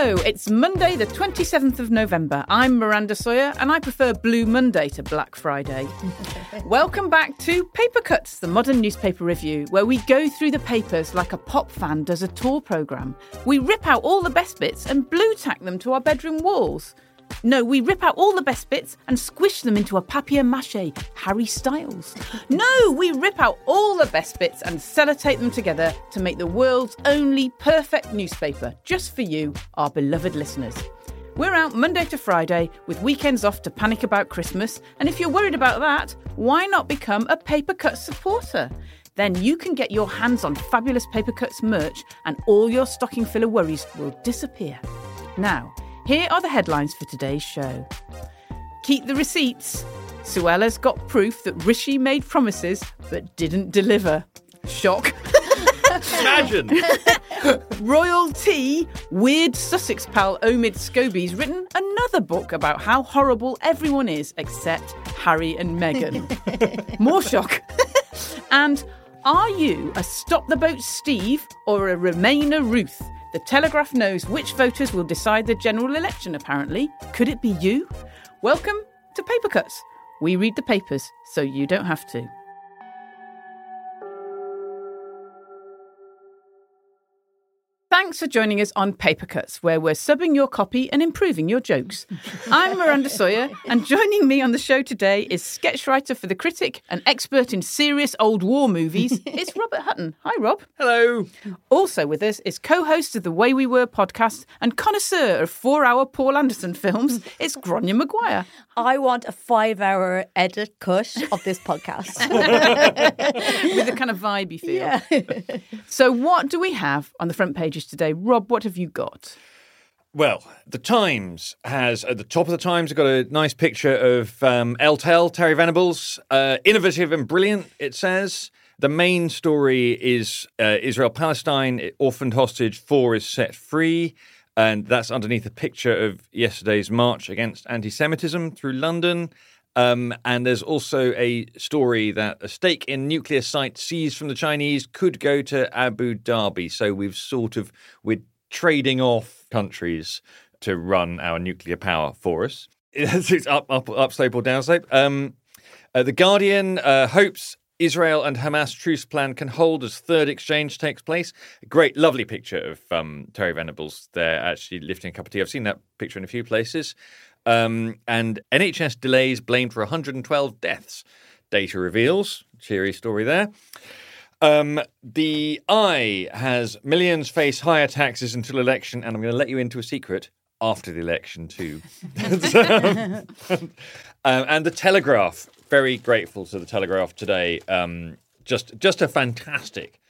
Hello, it's Monday, the 27th of November. I'm Miranda Sawyer, and I prefer Blue Monday to Black Friday. Welcome back to Paper Cuts, the modern newspaper review, where we go through the papers like a pop fan does a tour programme. We rip out all the best bits and blue tack them to our bedroom walls. No, we rip out all the best bits and squish them into a papier mache, Harry Styles. No, we rip out all the best bits and sellotape them together to make the world's only perfect newspaper, just for you, our beloved listeners. We're out Monday to Friday with weekends off to panic about Christmas, and if you're worried about that, why not become a Paper Cuts supporter? Then you can get your hands on fabulous Paper Cuts merch and all your stocking filler worries will disappear. Now, here are the headlines for today's show. Keep the receipts. Suella's got proof that Rishi made promises but didn't deliver. Shock. Imagine. Royal Tea, weird Sussex pal Omid Scobie's written another book about how horrible everyone is except Harry and Meghan. More shock. and are you a stop the boat Steve or a Remainer Ruth? The Telegraph knows which voters will decide the general election, apparently. Could it be you? Welcome to Paper Cuts. We read the papers so you don't have to. Thanks for joining us on Paper Cuts, where we're subbing your copy and improving your jokes. I'm Miranda Sawyer, and joining me on the show today is sketch writer for The Critic and expert in serious old war movies. It's Robert Hutton. Hi, Rob. Hello. Also with us is co host of the Way We Were podcast and connoisseur of four hour Paul Anderson films. It's Gráinne Maguire. I want a five hour edit cut of this podcast. with a kind of vibe you feel. yeah. So, what do we have on the front pages today? Rob, what have you got? Well, the Times has at the top of the Times got a nice picture of um, El Tel, Terry Venables, uh, innovative and brilliant. It says the main story is uh, Israel Palestine orphaned hostage four is set free, and that's underneath a picture of yesterday's march against anti-Semitism through London. Um, and there's also a story that a stake in nuclear site seized from the Chinese could go to Abu Dhabi. So we've sort of we're trading off countries to run our nuclear power for us. It's up, up, up slope or down slope. Um, uh, the Guardian uh, hopes Israel and Hamas truce plan can hold as third exchange takes place. Great, lovely picture of um, Terry Venables there actually lifting a cup of tea. I've seen that picture in a few places. Um, and NHS delays blamed for 112 deaths. Data reveals. Cheery story there. Um, the Eye has millions face higher taxes until election, and I'm going to let you into a secret after the election too. um, and the Telegraph, very grateful to the Telegraph today. Um, just, just a fantastic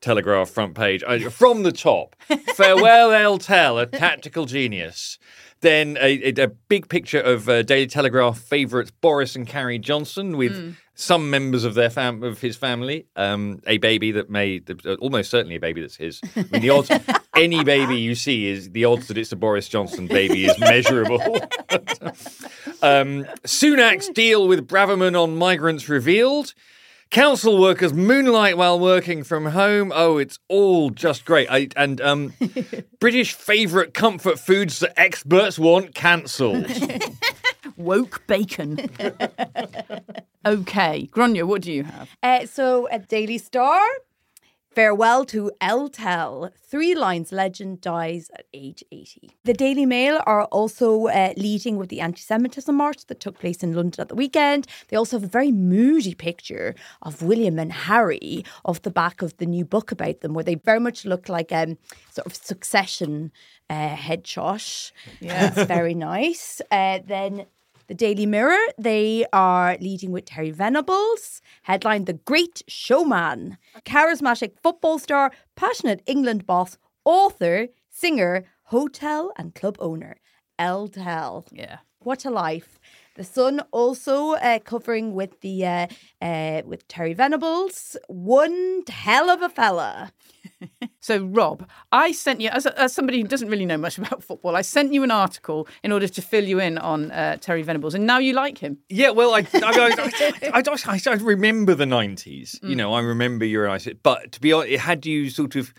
Telegraph front page Uh, from the top. Farewell, El Tel, a tactical genius. Then a, a, big picture of uh, Daily Telegraph favourites Boris and Carrie Johnson with some members of their fam- of his family. Um, a baby that may uh, almost certainly a baby that's his. I mean, the odds any baby you see is the odds that it's a Boris Johnson baby is measurable. um, Sunak's deal with Braverman on migrants revealed. Council workers moonlight while working from home. Oh, it's all just great. I, and um, British favourite comfort foods that experts want cancelled. Woke bacon. okay. Gráinne, what do you have? Uh, so at Daily Star, farewell to El Tel. Three Lions legend dies at age 80. The Daily Mail are also uh, leading with the anti Semitism march that took place in London at the weekend. They also have a very moody picture of William and Harry off the back of the new book about them, where they very much look like um, sort of succession uh, headshot. Yeah. It's very nice. Uh, then the Daily Mirror, they are leading with Terry Venables, headline The Great Showman. Charismatic football star, passionate England boss, author, singer, hotel and club owner. El Tel. Yeah. What a life. The Sun also uh, covering with the uh, uh, with Terry Venables. One hell of a fella. So, Rob, I sent you, as, as somebody who doesn't really know much about football, I sent you an article in order to fill you in on uh, Terry Venables, and now you like him. Yeah, well, I I, I, I, I, remember the nineties. You know, I remember your eyes. But to be honest, had you sort of.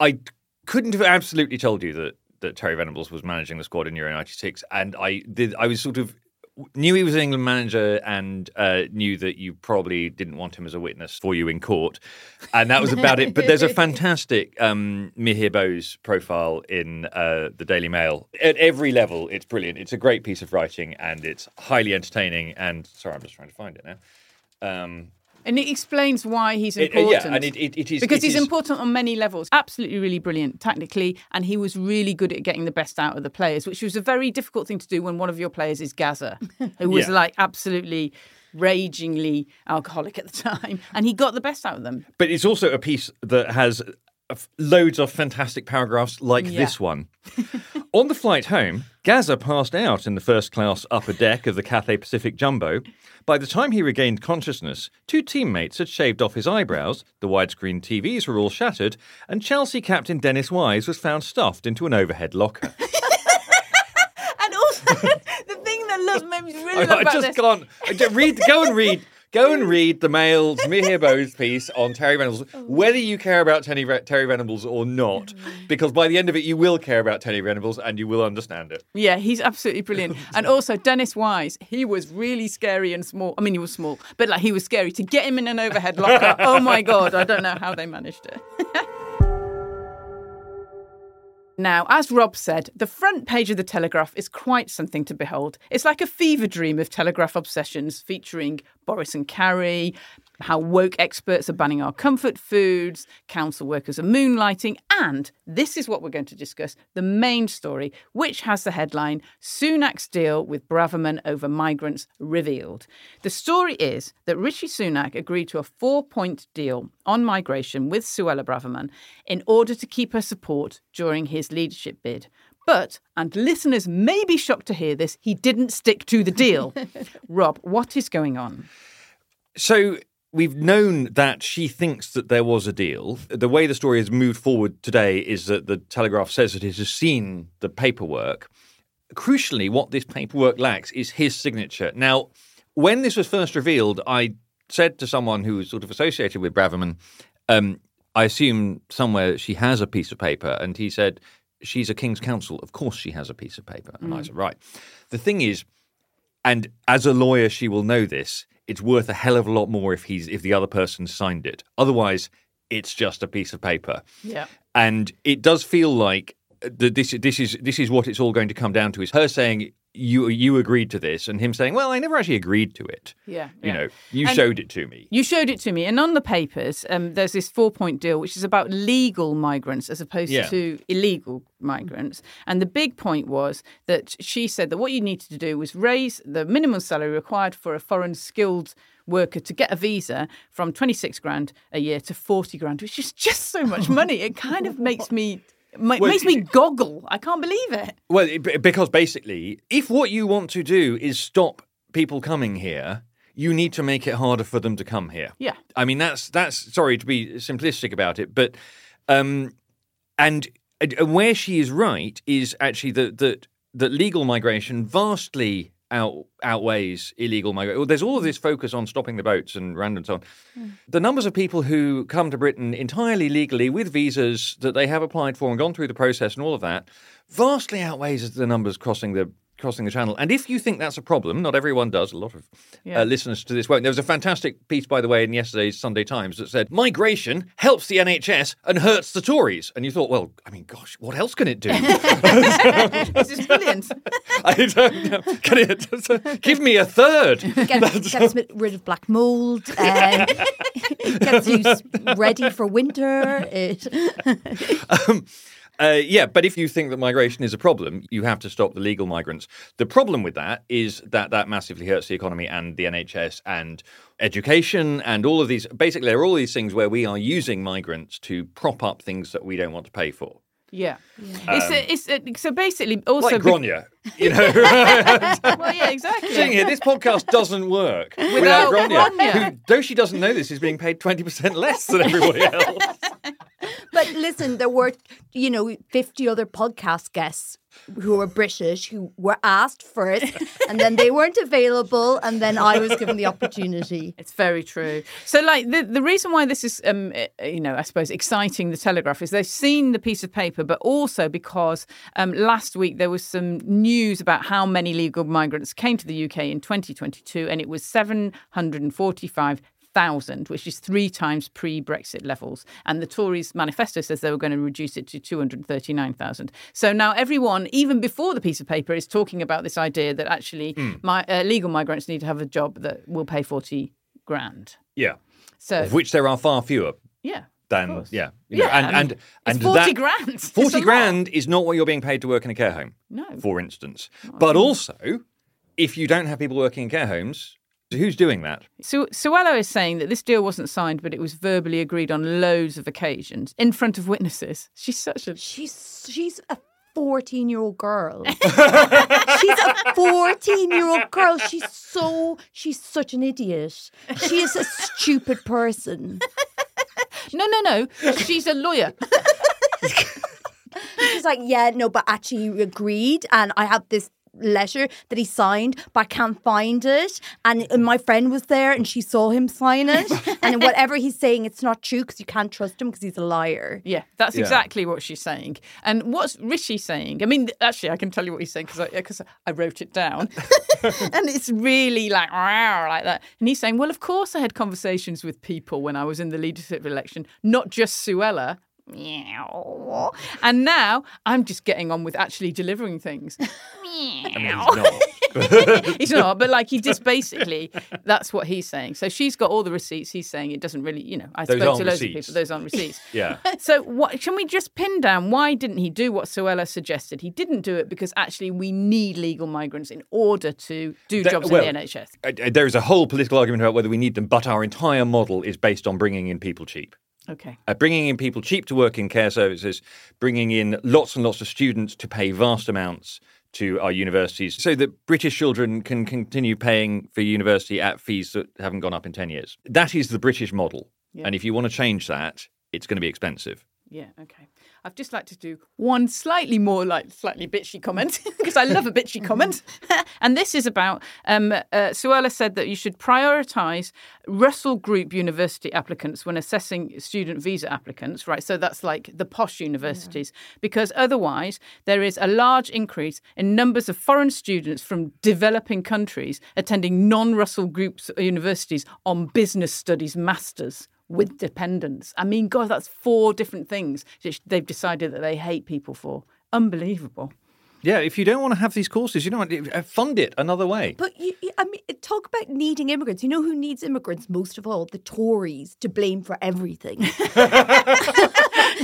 I couldn't have absolutely told you that that Terry Venables was managing the squad in Euro '96, and I did. I was sort of knew he was an England manager and uh, knew that you probably didn't want him as a witness for you in court, and that was about it. But there's a fantastic um, Mihir Bose profile in uh, the Daily Mail at every level. It's brilliant. It's a great piece of writing and it's highly entertaining. And sorry, I'm just trying to find it now. Um, And it explains why he's it- uh, important. yeah, and it, it, it is because it he's is- important on many levels. Absolutely, really brilliant technically, and he was really good at getting the best out of the players, which was a very difficult thing to do when one of your players is Gazza, who was Yeah. like absolutely ragingly alcoholic at the time, and he got the best out of them. But it's also a piece that has loads of fantastic paragraphs like Yeah. this one. On the flight home, Gazza passed out in the first class upper deck of the Cathay Pacific Jumbo. By the time he regained consciousness, two teammates had shaved off his eyebrows, the widescreen TVs were all shattered, and Chelsea captain Dennis Wise was found stuffed into an overhead locker. And also, the thing that loves made me really I, love I just this. can't. Read, go and read. Go and read the Mail's Mihir Bose piece on Terry Venables, oh. whether you care about Terry, Terry Venables or not, because by the end of it, you will care about Terry Venables and you will understand it. Yeah, he's absolutely brilliant. And also Dennis Wise, he was really scary and small. I mean, he was small, but like he was scary to get him in an overhead locker. oh my god, I don't know how they managed it. Now, as Rob said, the front page of the Telegraph is quite something to behold. It's like a fever dream of Telegraph obsessions featuring Boris and Carrie, how woke experts are banning our comfort foods, council workers are moonlighting, and this is what we're going to discuss the main story, which has the headline Sunak's deal with Braverman over migrants revealed. The story is that Rishi Sunak agreed to a four point deal on migration with Suella Braverman in order to keep her support during his leadership bid. But, and listeners may be shocked to hear this, he didn't stick to the deal. Rob, what is going on? So we've known that she thinks that there was a deal. The way the story has moved forward today is that the Telegraph says that it has seen the paperwork. Crucially, what this paperwork lacks is his signature. Now, when this was first revealed, I said to someone who was sort of associated with Braverman, um, I assume somewhere she has a piece of paper. And he said, She's a King's Counsel. Of course she has a piece of paper. And I said, Right. The thing is, and as a lawyer, she will know this. It's worth a hell of a lot more if he's if the other person signed it. Otherwise, it's just a piece of paper. Yeah. And it does feel like uh, that this this is this is what it's all going to come down to is her saying you you agreed to this and him saying well I never actually agreed to it. Yeah. You yeah. know, you And- showed it to me. You showed it to me, and on the papers, um, there's this four-point deal, which is about legal migrants as opposed Yeah. to illegal migrants. And the big point was that she said that what you needed to do was raise the minimum salary required for a foreign skilled worker to get a visa from 26 grand a year to 40 grand, which is just so much money. It kind of makes me. Ma- Well, makes me goggle. I can't believe it. Well, it- because basically, if what you want to do is stop people coming here, you need to make it harder for them to come here. Yeah. I mean, that's that's sorry to be simplistic about it, but um, and, and where she is right is actually that that that legal migration vastly out, outweighs illegal migration. Well, there's all of this focus on stopping the boats and random and so on. Hmm. The numbers of people who come to Britain entirely legally with visas that they have applied for and gone through the process and all of that vastly outweighs the numbers crossing the crossing the channel. And if you think that's a problem, not everyone does. A lot of Yeah. uh, listeners to this won't. There was a fantastic piece, by the way, in yesterday's Sunday Times that said migration helps the NHS and hurts the Tories. And you thought, well, I mean, gosh, what else can it do? This is brilliant. I don't know. Can it give me a third? Gets, gets rid of black mold. Um, gets you ready for winter. It, Uh, yeah, but if you think that migration is a problem, you have to stop the legal migrants. The problem with that is that that massively hurts the economy and the NHS and education and all of these. Basically, there are all these things where we are using migrants to prop up things that we don't want to pay for. Yeah. It's, a, it's a, so basically also. Um, Like be- Gráinne, you know. well, yeah, exactly. Sitting here, this podcast doesn't work without, Without Gráinne, Gráinne. who, though she doesn't know this, is being paid 20% less than everybody else. but but listen, there were, you know, 50 other podcast guests who were British who were asked first and then they weren't available and then I was given the opportunity. It's very true. So, like the the reason why this is, um, eh, you know, I suppose exciting the Telegraph is they've seen the piece of paper, but also because um, last week there was some news about how many legal migrants came to the UK in 2022, and it was 745 thousand, which is three times pre-Brexit levels. And the Tories' manifesto says they were going to reduce it to two hundred thirty-nine thousand. So now everyone, even before the piece of paper, is talking about this idea that actually my, uh, legal migrants need to have a job that will pay forty grand. Yeah. So Of which there are far fewer yeah. Than yeah. you know, Yeah, and I mean, and it's and 40 that, grand. It's a Forty lot. grand is not what you're being paid to work in a care home. No. For instance. But also, if you don't have people working in care homes, who's doing that? So Suella is saying that this deal wasn't signed, but it was verbally agreed on loads of occasions in front of witnesses. She's such a She's she's a 14 year old girl. she's a 14 year old girl. She's so she's such an idiot. She is a stupid person. No, no, no. She's a lawyer. She's like, yeah, no, but actually you agreed, and I have this letter that he signed, but I can't find it. And my friend was there, and she saw him sign it. and whatever he's saying, it's not true because you can't trust him because he's a liar. Yeah, that's Yeah. exactly what she's saying. And what's Rishi saying? I mean, actually, I can tell you what he's saying because I, because I wrote it down. and it's really like, "Rawr," like that. And he's saying, well, of course I had conversations with people when I was in the leadership election, not just Suella. Meow. And now I'm just getting on with actually delivering things. I mean, it's not. he's not, but like he just basically that's what he's saying. So she's got all the receipts. He's saying it doesn't really, you know. I Those spoke to loads receipts. of people. Those aren't receipts. yeah. So what can we just pin down? Why didn't he do what Suella suggested? He didn't do it because actually we need legal migrants in order to do That- jobs well, in the NHS. Uh, There is a whole political argument about whether we need them, but our entire model is based on bringing in people cheap. Okay. Uh, bringing in people cheap to work in care services, bringing in lots and lots of students to pay vast amounts to our universities so that British children can continue paying for university at fees that haven't gone up in 10 years. That is the British model. Yeah. And if you want to change that, it's going to be expensive. Yeah. Okay. I'd just like to do one slightly more like slightly bitchy comment because I love a bitchy comment, and this is about um, uh, Suella said that you should prioritise Russell Group university applicants when assessing student visa applicants, right? So that's like the posh universities, because otherwise there is a large increase in numbers of foreign students from developing countries attending non-Russell Group universities on business studies masters with dependence. I mean, God, that's four different things that they've decided that they hate people for. Unbelievable. Yeah, if you don't want to have these courses, you know what, uh, fund it another way. But you, you- I mean, talk about needing immigrants. You know who needs immigrants most of all? The Tories to blame for everything.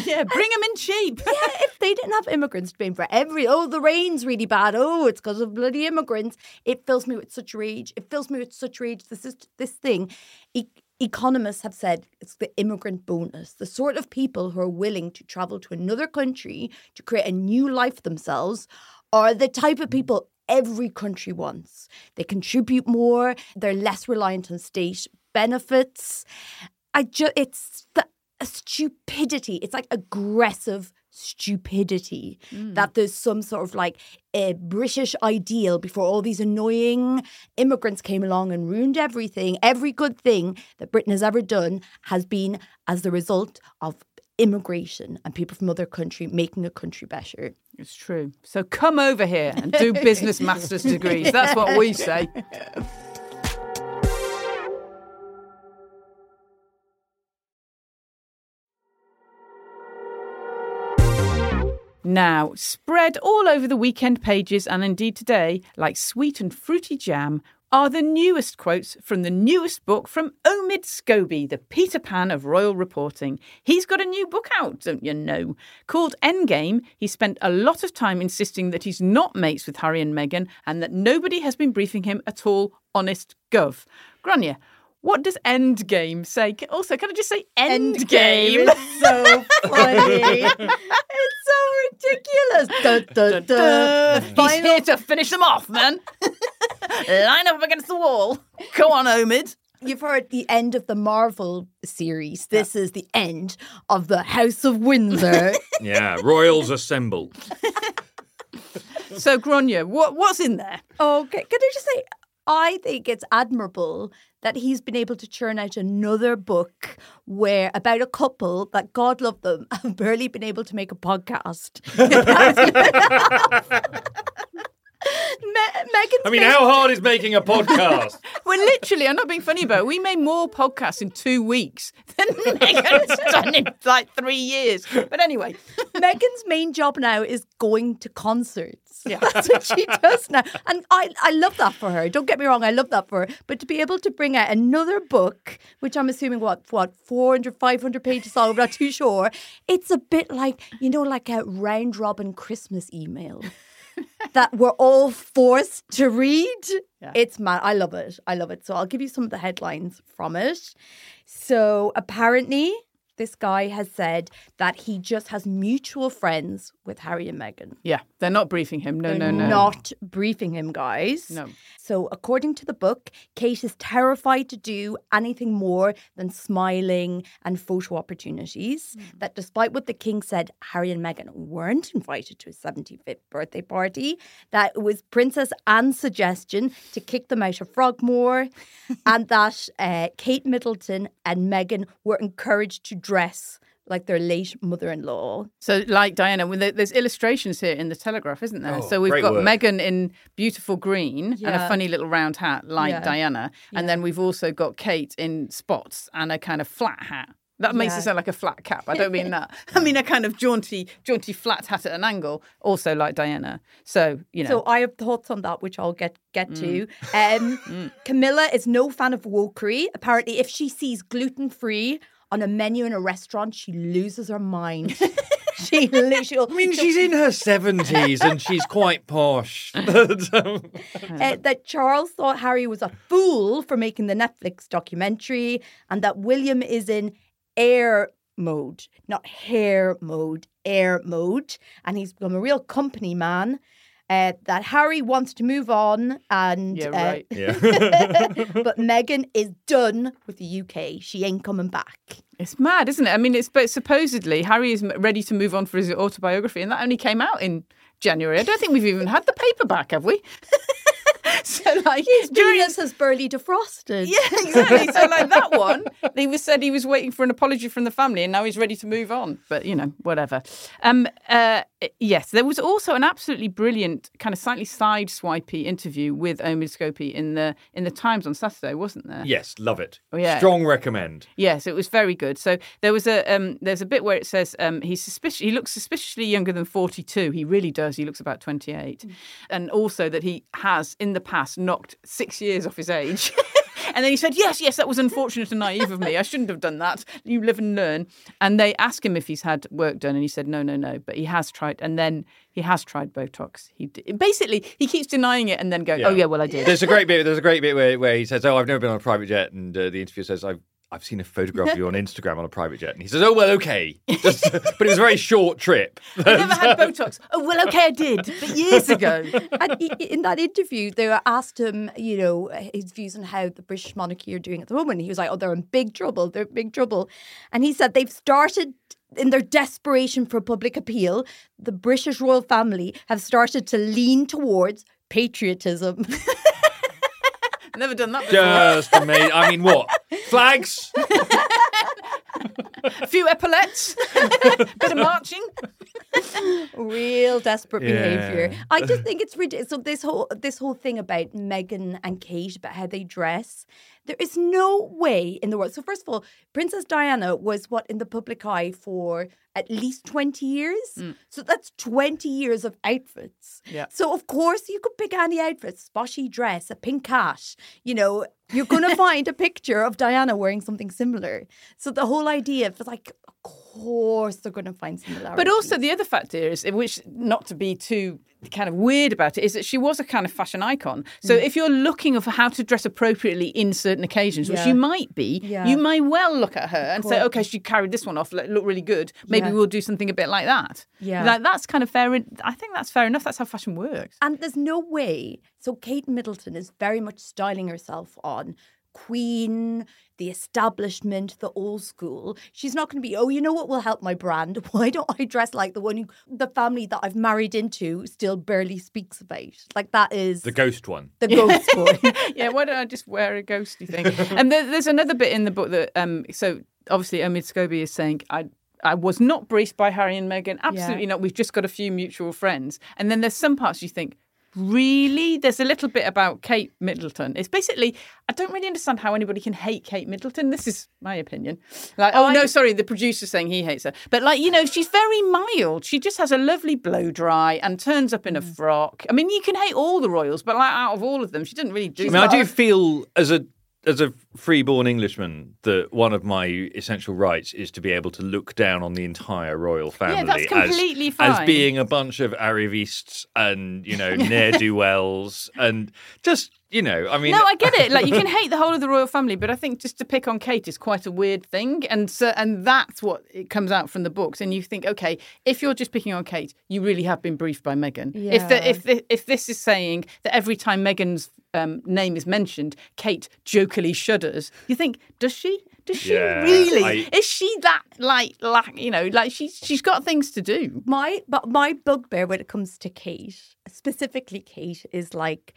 Yeah, bring them in cheap. yeah, if they didn't have immigrants to blame for every, oh, the rain's really bad. Oh, it's because of bloody immigrants. It fills me with such rage. It fills me with such rage. This is this thing. E- economists have said it's the immigrant bonus. The sort of people who are willing to travel to another country to create a new life themselves are the type of people every country wants. They contribute more. They're less reliant on state benefits. I just it's the stupidity. It's like aggressive stupidity mm. that there's some sort of like a British ideal before all these annoying immigrants came along and ruined everything. Every good thing that Britain has ever done has been as the result of immigration and people from other country making a country better. It's true. So come over here and do business master's degrees. That's what we say. Now, spread all over the weekend pages and indeed today, like sweet and fruity jam, are the newest quotes from the newest book from Omid Scobie, the Peter Pan of royal reporting. He's got a new book out, don't you know? Called Endgame. He spent a lot of time insisting that he's not mates with Harry and Meghan and that nobody has been briefing him at all. Honest gov. Gráinne, what does Endgame say? Also, can I just say Endgame? It's so funny. it's so ridiculous. Dun, dun, dun. The He's final here to finish them off, man. Line up against the wall. Go on, Omid. You've heard the end of the Marvel series. This is the end of the House of Windsor. Yeah, royals assemble. So, Gráinne, what, what's in there? Oh, okay, can I just say, I think it's admirable that he's been able to churn out another book where about a couple that God love them have barely been able to make a podcast. Me- Meghan's I mean, made- how hard is making a podcast? Well, literally, I'm not being funny about it. We made more podcasts in two weeks than Meghan's done in like three years. But anyway, Meghan's main job now is going to concerts. Yeah. That's what she does now. And I, I love that for her. Don't get me wrong, I love that for her. But to be able to bring out another book, which I'm assuming, what, what 400, 500 pages long, I'm not too sure, it's a bit like, you know, like a round robin Christmas email. That we're all forced to read. Yeah. It's mad. I love it. I love it. So I'll give you some of the headlines from it. So apparently, this guy has said that he just has mutual friends with Harry and Meghan. yeah, they're not briefing him. No, no, no. Not briefing him, guys. No. So, according to the book, Kate is terrified to do anything more than smiling and photo opportunities. That despite what the king said, Harry and Meghan weren't invited to his 75th birthday party, that it was Princess Anne's suggestion to kick them out of Frogmore, and that uh, Kate Middleton and Meghan were encouraged to dress like their late mother in law. So, like Diana, well, there- there's illustrations here in the Telegraph, isn't there? Oh, so we've got work. Meghan in beautiful green and a funny little round hat, like Yeah. Diana, and then we've also got Kate in spots and a kind of flat hat. That makes Yeah. it sound like a flat cap. I don't mean that. I mean a kind of jaunty, jaunty flat hat at an angle, also like Diana. So you know, So I have thoughts on that, which I'll get get to. Mm. Um, Camilla is no fan of wokery. Apparently, if she sees gluten free on a menu in a restaurant, she loses her mind. she literally. I mean, she's in her 70s and she's quite posh. uh, that Charles thought Harry was a fool for making the Netflix documentary, and that William is in air mode, not hair mode, air mode, and he's become a real company man. Uh, that Harry wants to move on, and yeah, uh, right. yeah. but Meghan is done with the UK. She ain't coming back. It's mad, isn't it? I mean, it's but supposedly Harry is ready to move on for his autobiography, and that only came out in January. I don't think we've even had the paperback, have we? so like during Venus has barely defrosted. Yeah, exactly. So like that one, he was said he was waiting for an apology from the family, and now he's ready to move on. But you know, whatever. Um, uh, yes, there was also an absolutely brilliant, kind of slightly side-swipey interview with Omid Scobie in the in the Times on Saturday, wasn't there? yes, love it. Oh, yeah. Strong recommend. Yes, it was very good. So there was a um, there's a bit where it says um, he's suspicious. He looks suspiciously younger than 42. He really does. He looks about 28, and also that he has in the past knocked six years off his age. And then he said, Yes, yes, that was unfortunate and naive of me. I shouldn't have done that. You live and learn. And they asked him if he's had work done, and he said, No, no, no. But he has tried. And then he has tried Botox. He basically he keeps denying it and then going, Oh, yeah, well, I did. There's a great bit. There's a great bit where, where he says, "Oh, I've never been on a private jet," and uh, the interviewer says, "I've I've seen a photograph of you on Instagram on a private jet," and he says, "Oh, well, okay, Just, but it was a very short trip." I never had Botox. Oh, well, okay, I did, but years ago. and in that interview, they were asked him, you know, his views on how the British monarchy are doing at the moment. He was like, "Oh, they're in big trouble. They're in big trouble," and he said they've started. In their desperation for public appeal, the British royal family have started to lean towards patriotism. Never done that before. Just amazing. I mean, what flags? A few epaulets, bit of marching. Real desperate behavior. I just think it's ridiculous. So this whole this whole thing about Meghan and Kate about how they dress, there is no way in the world. So first of all, Princess Diana was what in the public eye for at least twenty years. Mm. So that's twenty years of outfits. Yeah. So of course you could pick any outfit, spotty dress, a pink hat. You know, you're gonna find a picture of Diana wearing something similar. So the whole idea of like, of course they're gonna find similarities. But also the other factor is, which not to be too kind of weird about it, is that she was a kind of fashion icon. So mm. if you're looking for how to dress appropriately in certain occasions, which you might be, Yeah. you may well look at her and say, okay, she carried this one off, look really good. Maybe Yeah. we'll do something a bit like that. Yeah. like that's kind of fair. I think that's fair enough. That's how fashion works. And there's no way. So Kate Middleton is very much styling herself on queen, the establishment, the old school. She's not going to be, oh, you know what will help my brand? Why don't I dress like the one who, the family that I've married into still barely speaks about? Like that is The ghost one. the ghost one. yeah, why don't I just wear a ghosty thing? and there, there's another bit in the book that, um, so obviously Omid Scobie is saying, I, I was not briefed by Harry and Meghan. Absolutely Yeah. not. We've just got a few mutual friends. And then there's some parts you think, really? There's a little bit about Kate Middleton. It's basically, I don't really understand how anybody can hate Kate Middleton. This is my opinion. Like, oh, no, sorry, the producer's saying he hates her. But like, you know, she's very mild. She just has a lovely blow dry and turns up in a mm. frock. I mean, you can hate all the royals, but like out of all of them, she didn't really do I mean, I do feel as a as a freeborn Englishman that one of my essential rights is to be able to look down on the entire royal family Yeah, that's as- completely as, fine. being a bunch of arrivistes and you know ne'er do wells and just you know I mean No, I get it. Like you can hate the whole of the royal family, but I think just to pick on Kate is quite a weird thing, and so and that's what it comes out from the books. And you think, okay, if you're just picking on Kate, you really have been briefed by Meghan. If Yeah. the, if the, if this is saying that every time Meghan's um, name is mentioned, Kate jokily shudders, you think, does she? Does she Yeah, really? I- Is she that like like you know like she's she's got things to do? my but my bugbear when it comes to Kate, specifically Kate, is like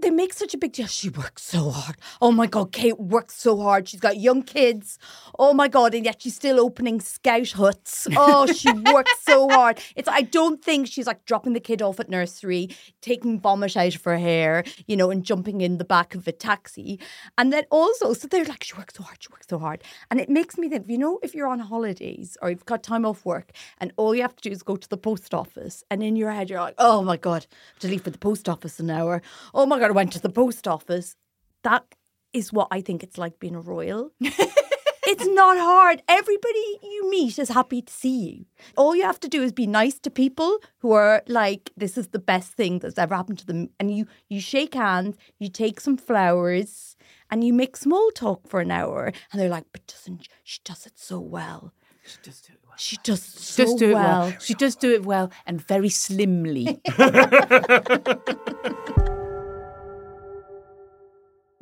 they make such a big deal. She works so hard. Oh my god, Kate works so hard. She's got young kids. Oh my god, and yet she's still opening scout huts. Oh, she works so hard. It's I don't think she's like dropping the kid off at nursery, taking vomit out of her hair, you know, and jumping in the back of a taxi. And then also, so they're like, she works so hard, she works so hard. And it makes me think, you know, if you're on holidays or you've got time off work and all you have to do is go to the post office and in your head you're like, oh my God, I have to leave for the post office an hour. Oh my God, I went to the post office. That is what I think it's like being a royal. it's not hard. Everybody you meet is happy to see you. All you have to do is be nice to people who are like, this is the best thing that's ever happened to them. And you you shake hands, you take some flowers, and you make small talk for an hour. And they're like, but doesn't she does it so well. She does do it well. She does so does do it well. well. She does do it well and very slimly.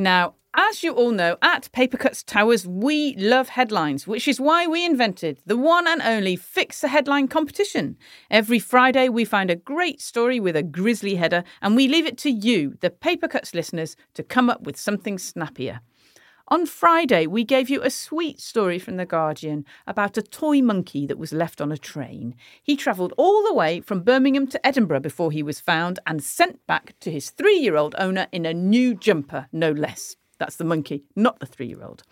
now, as you all know, at Papercuts Towers, we love headlines, which is why we invented the one and only Fix the Headline competition. Every Friday, we find a great story with a grisly header, and we leave it to you, the Papercuts listeners, to come up with something snappier. On Friday, we gave you a sweet story from The Guardian about a toy monkey that was left on a train. He travelled all the way from Birmingham to Edinburgh before he was found and sent back to his three year old owner in a new jumper, no less. That's the monkey, not the three year old.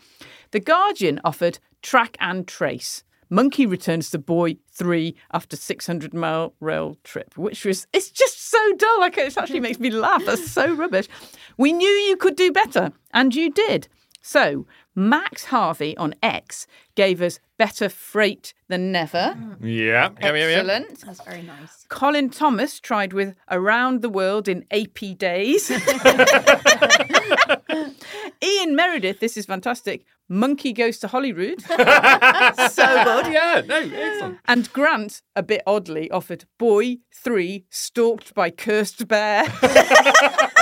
The Guardian offered track and trace. Monkey returns to boy three after 600 mile rail trip, which was, it's just so dull. Like, it actually makes me laugh. That's so rubbish. We knew you could do better, and you did. So, Max Harvey on X gave us better freight than never. yeah yeah yeah, yeah. Excellent. That's very nice. Colin Thomas tried with Around the World in AP Days. Ian Meredith, this is fantastic. Monkey Goes to Holyrood. so good. yeah no excellent And Grant, a bit oddly, offered Boy 3 Stalked by Cursed Bear.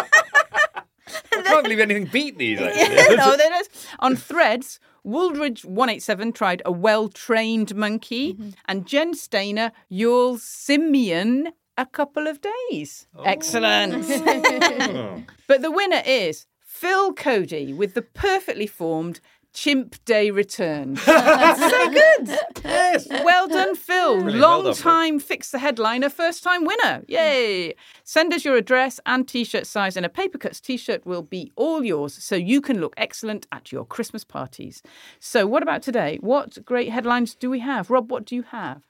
I can't believe anything beat these actually. no, there it is. On Threads, Wooldridge 187 tried a well trained monkey, mm-hmm. and Jen Stainer, Yule Simeon, a couple of days. Oh. Excellent. but the winner is Phil Cody with the perfectly formed Chimp Day Return. That's so good. yes Well done, Phil. Well Long done, Phil. time fix the headliner, first time winner. Yay. Send us your address and t shirt size, and a paper Papercuts t shirt will be all yours so you can look excellent at your Christmas parties. So, what about today? What great headlines do we have? Rob, what do you have?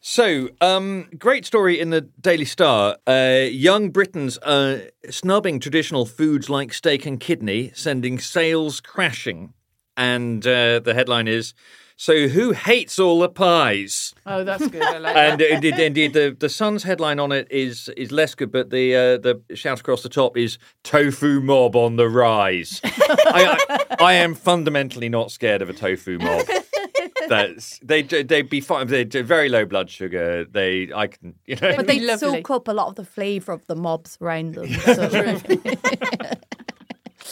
So, um, great story in the Daily Star. Uh, young Britons are snubbing traditional foods like steak and kidney, sending sales crashing. And uh, the headline is So, who hates all the pies? Oh, that's good. I like And indeed, indeed the, the Sun's headline on it is is less good, but the uh, the shout across the top is tofu mob on the rise. I, I, I am fundamentally not scared of a tofu mob. That's they they'd be fine. They're very low blood sugar. They I can you know. But they soak up a lot of the flavour of the mobs around them. So.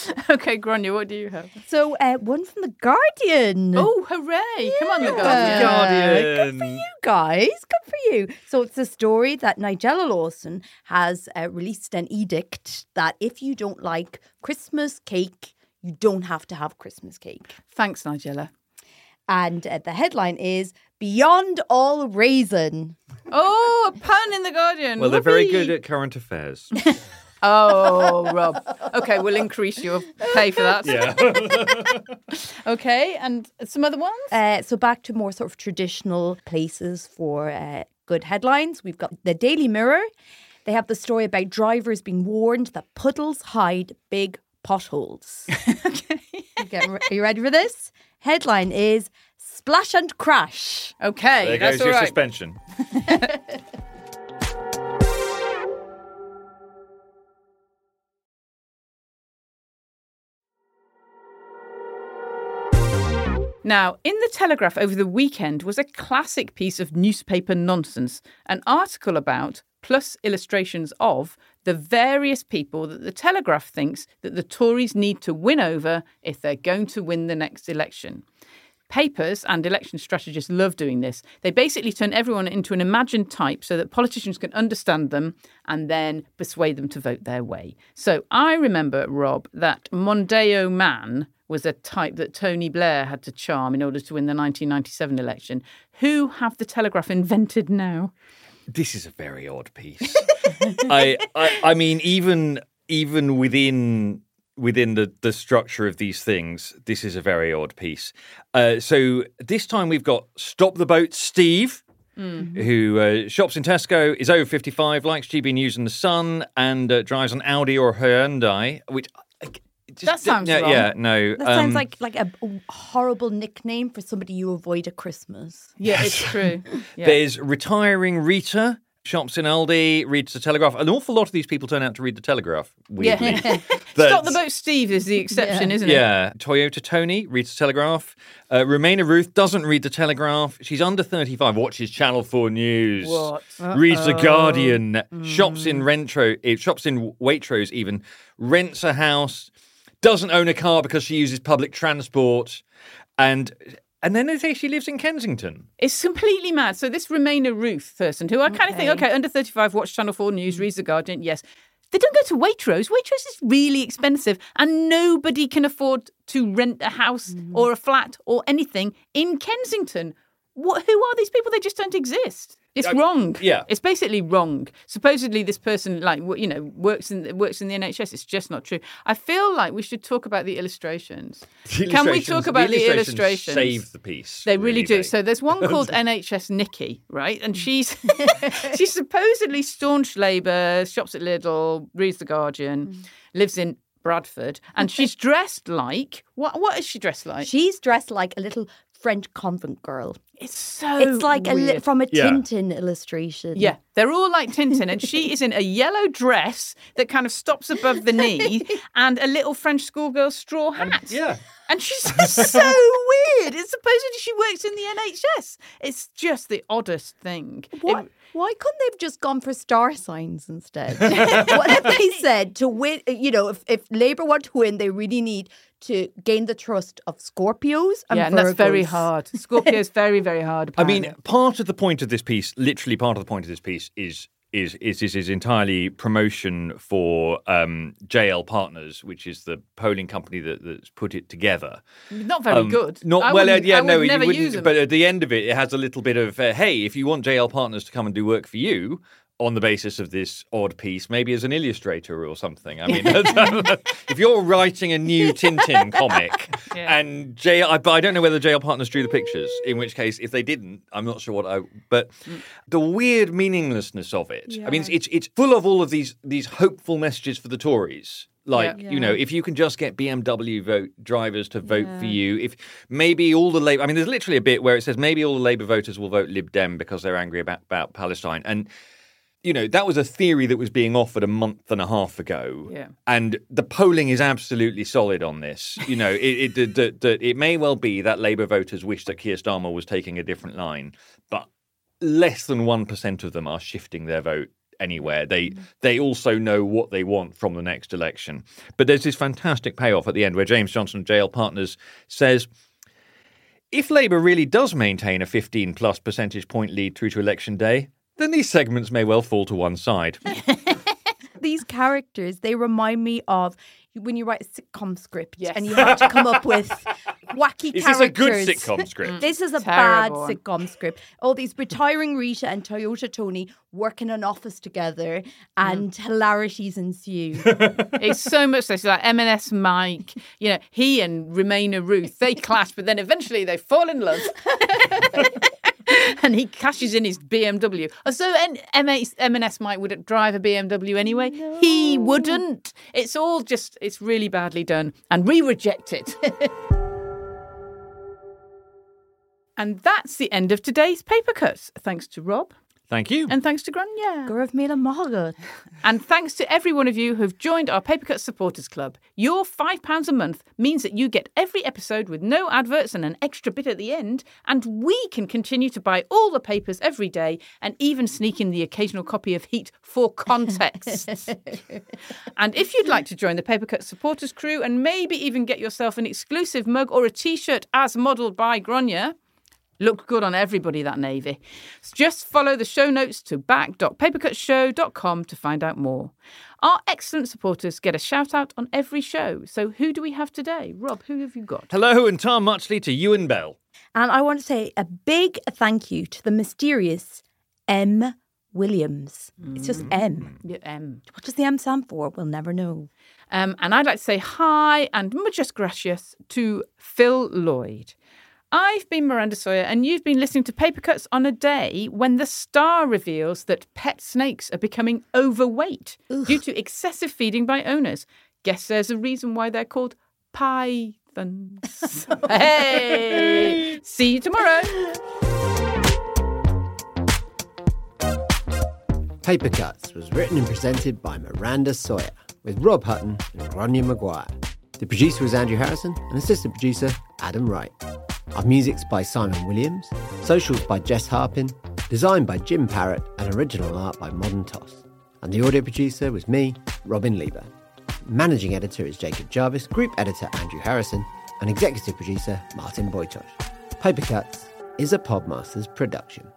Okay, Gráinne, what do you have? So, uh, one from The Guardian. Oh, hooray! Come on, the Yeah. Guardian. Good for you guys. Good for you. So it's a story that Nigella Lawson has uh, released an edict that if you don't like Christmas cake, you don't have to have Christmas cake. Thanks, Nigella. And uh, the headline is Beyond All Raisin. Oh, a pun in the Guardian. Well, they're very good at current affairs. Oh, Rob. Okay, we'll increase your pay for that. yeah. Okay, and some other ones? Uh, so back to more sort of traditional places for uh, good headlines. We've got the Daily Mirror. They have the story about drivers being warned that puddles hide big potholes. okay. You are you ready for this? Headline is Splash and Crash. Okay, There that's goes all your right. suspension. Now, in the Telegraph over the weekend was a classic piece of newspaper nonsense, an article about, plus illustrations of, the various people that the Telegraph thinks that the Tories need to win over if they're going to win the next election. Papers and election strategists love doing this. They basically turn everyone into an imagined type so that politicians can understand them and then persuade them to vote their way. So I remember, Rob, that Mondeo Man was a type that Tony Blair had to charm in order to win the 1997 election. Who have the Telegraph invented now? This is a very odd piece. I, I I mean, even even within within the the structure of these things, this is a very odd piece. Uh, so this time we've got stop the boat, Steve. Who uh, shops in Tesco, is over 55, likes GB News and The Sun, and uh, drives an Audi or Hyundai, which. I- it just- That sounds yeah, wrong. Yeah, no. That sounds um, like like a a horrible nickname for somebody you avoid at Christmas. Yeah, it's true. Yeah. There's retiring Rita, shops in Aldi, reads the Telegraph. An awful lot of these people turn out to read the Telegraph. Weirdly. Yeah. But- Stop the boat, Steve is the exception, Yeah. isn't it? Yeah, Toyota Tony reads the Telegraph. Uh, Remainer Ruth doesn't read the Telegraph. She's under 35, watches Channel 4 News. What? Reads the Guardian, shops in Rentro, eh, shops in Waitrose even, rents a house, doesn't own a car because she uses public transport, and and then they say she lives in Kensington. It's completely mad. So this Remainer Ruth person, who I kind of think, Okay. okay, under 35, watch Channel 4 News, reads The Guardian, yes. They don't go to Waitrose. Waitrose is really expensive and nobody can afford to rent a house mm-hmm. or a flat or anything in Kensington. What, who are these people? They just don't exist. It's wrong. yeah. it's basically wrong. Supposedly, this person, like you know, works in works in the NHS. It's just not true. I feel like we should talk about the illustrations. The Can we talk about the illustrations? Save the piece. They really do. they. So there's one called NHS Nikki, right? And mm. she's she's supposedly staunch Labour, shops at Lidl, reads the Guardian, mm. lives in Bradford, and she's dressed like what? What is she dressed like? She's dressed like a little French convent girl. It's so It's like a li- from a Yeah. Tintin illustration. Yeah, they're all like Tintin, and she is in a yellow dress that kind of stops above the knee and a little French schoolgirl straw hat. yeah. And she's just so weird. It's supposedly she works in the NHS. It's just the oddest thing. What? It- Why couldn't they have just gone for star signs instead? what if they said to win? You know, if, if Labour want to win, they really need to gain the trust of Scorpios and yeah, and that's very Virgos. hard. Scorpio's very, very hard. I mean, part of the point of this piece, literally part of the point of this piece, is is is is, is entirely promotion for um, JL Partners, which is the polling company that, that's put it together. not very Um, good. Not I well, uh, yeah, no, you never wouldn't. But at the end of it, it has a little bit of, uh, hey, if you want JL Partners to come and do work for you. On the basis of this odd piece, maybe as an illustrator or something. I mean, if you're writing a new Tintin comic, Yeah. and J, I, but I don't know whether JL Partners drew the pictures. In which case, if they didn't, I'm not sure what I. But mm. the weird meaninglessness of it. I mean, it's, it's it's full of all of these these hopeful messages for the Tories. Like Yeah. you know, if you can just get BMW vote drivers to vote for you, if maybe all the Labour. I mean, there's literally a bit where it says maybe all the Labour voters will vote Lib Dem because they're angry about about Palestine and. You know, that was a theory that was being offered a month and a half ago. Yeah. And the polling is absolutely solid on this. You know, it, it, that it may well be that Labour voters wish that Keir Starmer was taking a different line, but less than 1% of them are shifting their vote anywhere. They mm. they also know what they want from the next election. But there's this fantastic payoff at the end where James Johnson, JL Partners, says. If Labour really does maintain a 15 plus percentage point lead through to election day, then these segments may well fall to one side. These characters, they remind me of when you write a sitcom script Yes. and you have to come up with wacky Is characters. this is a good sitcom script? This is a Terrible. bad sitcom script. All these retiring Rita and Toyota Tony work in an office together and mm. hilarities ensue. It's so much so. It's like M&S Mike, you know, he and Remainer Ruth, they clash, but then eventually they fall in love. and he cashes in his BMW. Oh, So M.A. M&S Mike would drive a BMW anyway. He wouldn't. It's all just, it's really badly done. And we reject it. and that's the end of today's paper cuts. Thanks to Rob Thank you. and thanks to Gráinne. Gurav made a. And thanks to every one of you who've joined our Papercut Supporters Club. Your £5 a month means that you get every episode with no adverts and an extra bit at the end, and we can continue to buy all the papers every day and even sneak in the occasional copy of Heat for context. and if you'd like to join the Papercut Supporters crew and maybe even get yourself an exclusive mug or a t shirt as modelled by Gráinne, Looked good on everybody, that navy. Just follow the show notes to back.papercutsshow.com to find out more. Our excellent supporters get a shout out on every show. So who do we have today? Rob, who have you got? Hello and Tom Muchley to Ewan Bell. And I want to say a big thank you to the mysterious M. Williams. It's just M. Yeah, um, What does the M stand for? We'll never know. um, and I'd like to say hi and muchas gracias to Phil Lloyd. I've been Miranda Sawyer, and you've been listening to Paper Cuts on a day when the star reveals that pet snakes are becoming overweight due to excessive feeding by owners. Guess there's a reason why they're called pythons. hey! See you tomorrow. Paper Cuts was written and presented by Miranda Sawyer with Rob Hutton and Gráinne Maguire. The producer was Andrew Harrison and assistant producer Adam Wright. Our music's by Simon Williams, socials by Jess Harpin, designed by Jim Parrett, and original art by Modern Toss. And the audio producer was me, Robin Leeburn. Managing editor is Jacob Jarvis, group editor Andrew Harrison, and executive producer Martin Bojtos. Paper Cuts is a Podmasters production.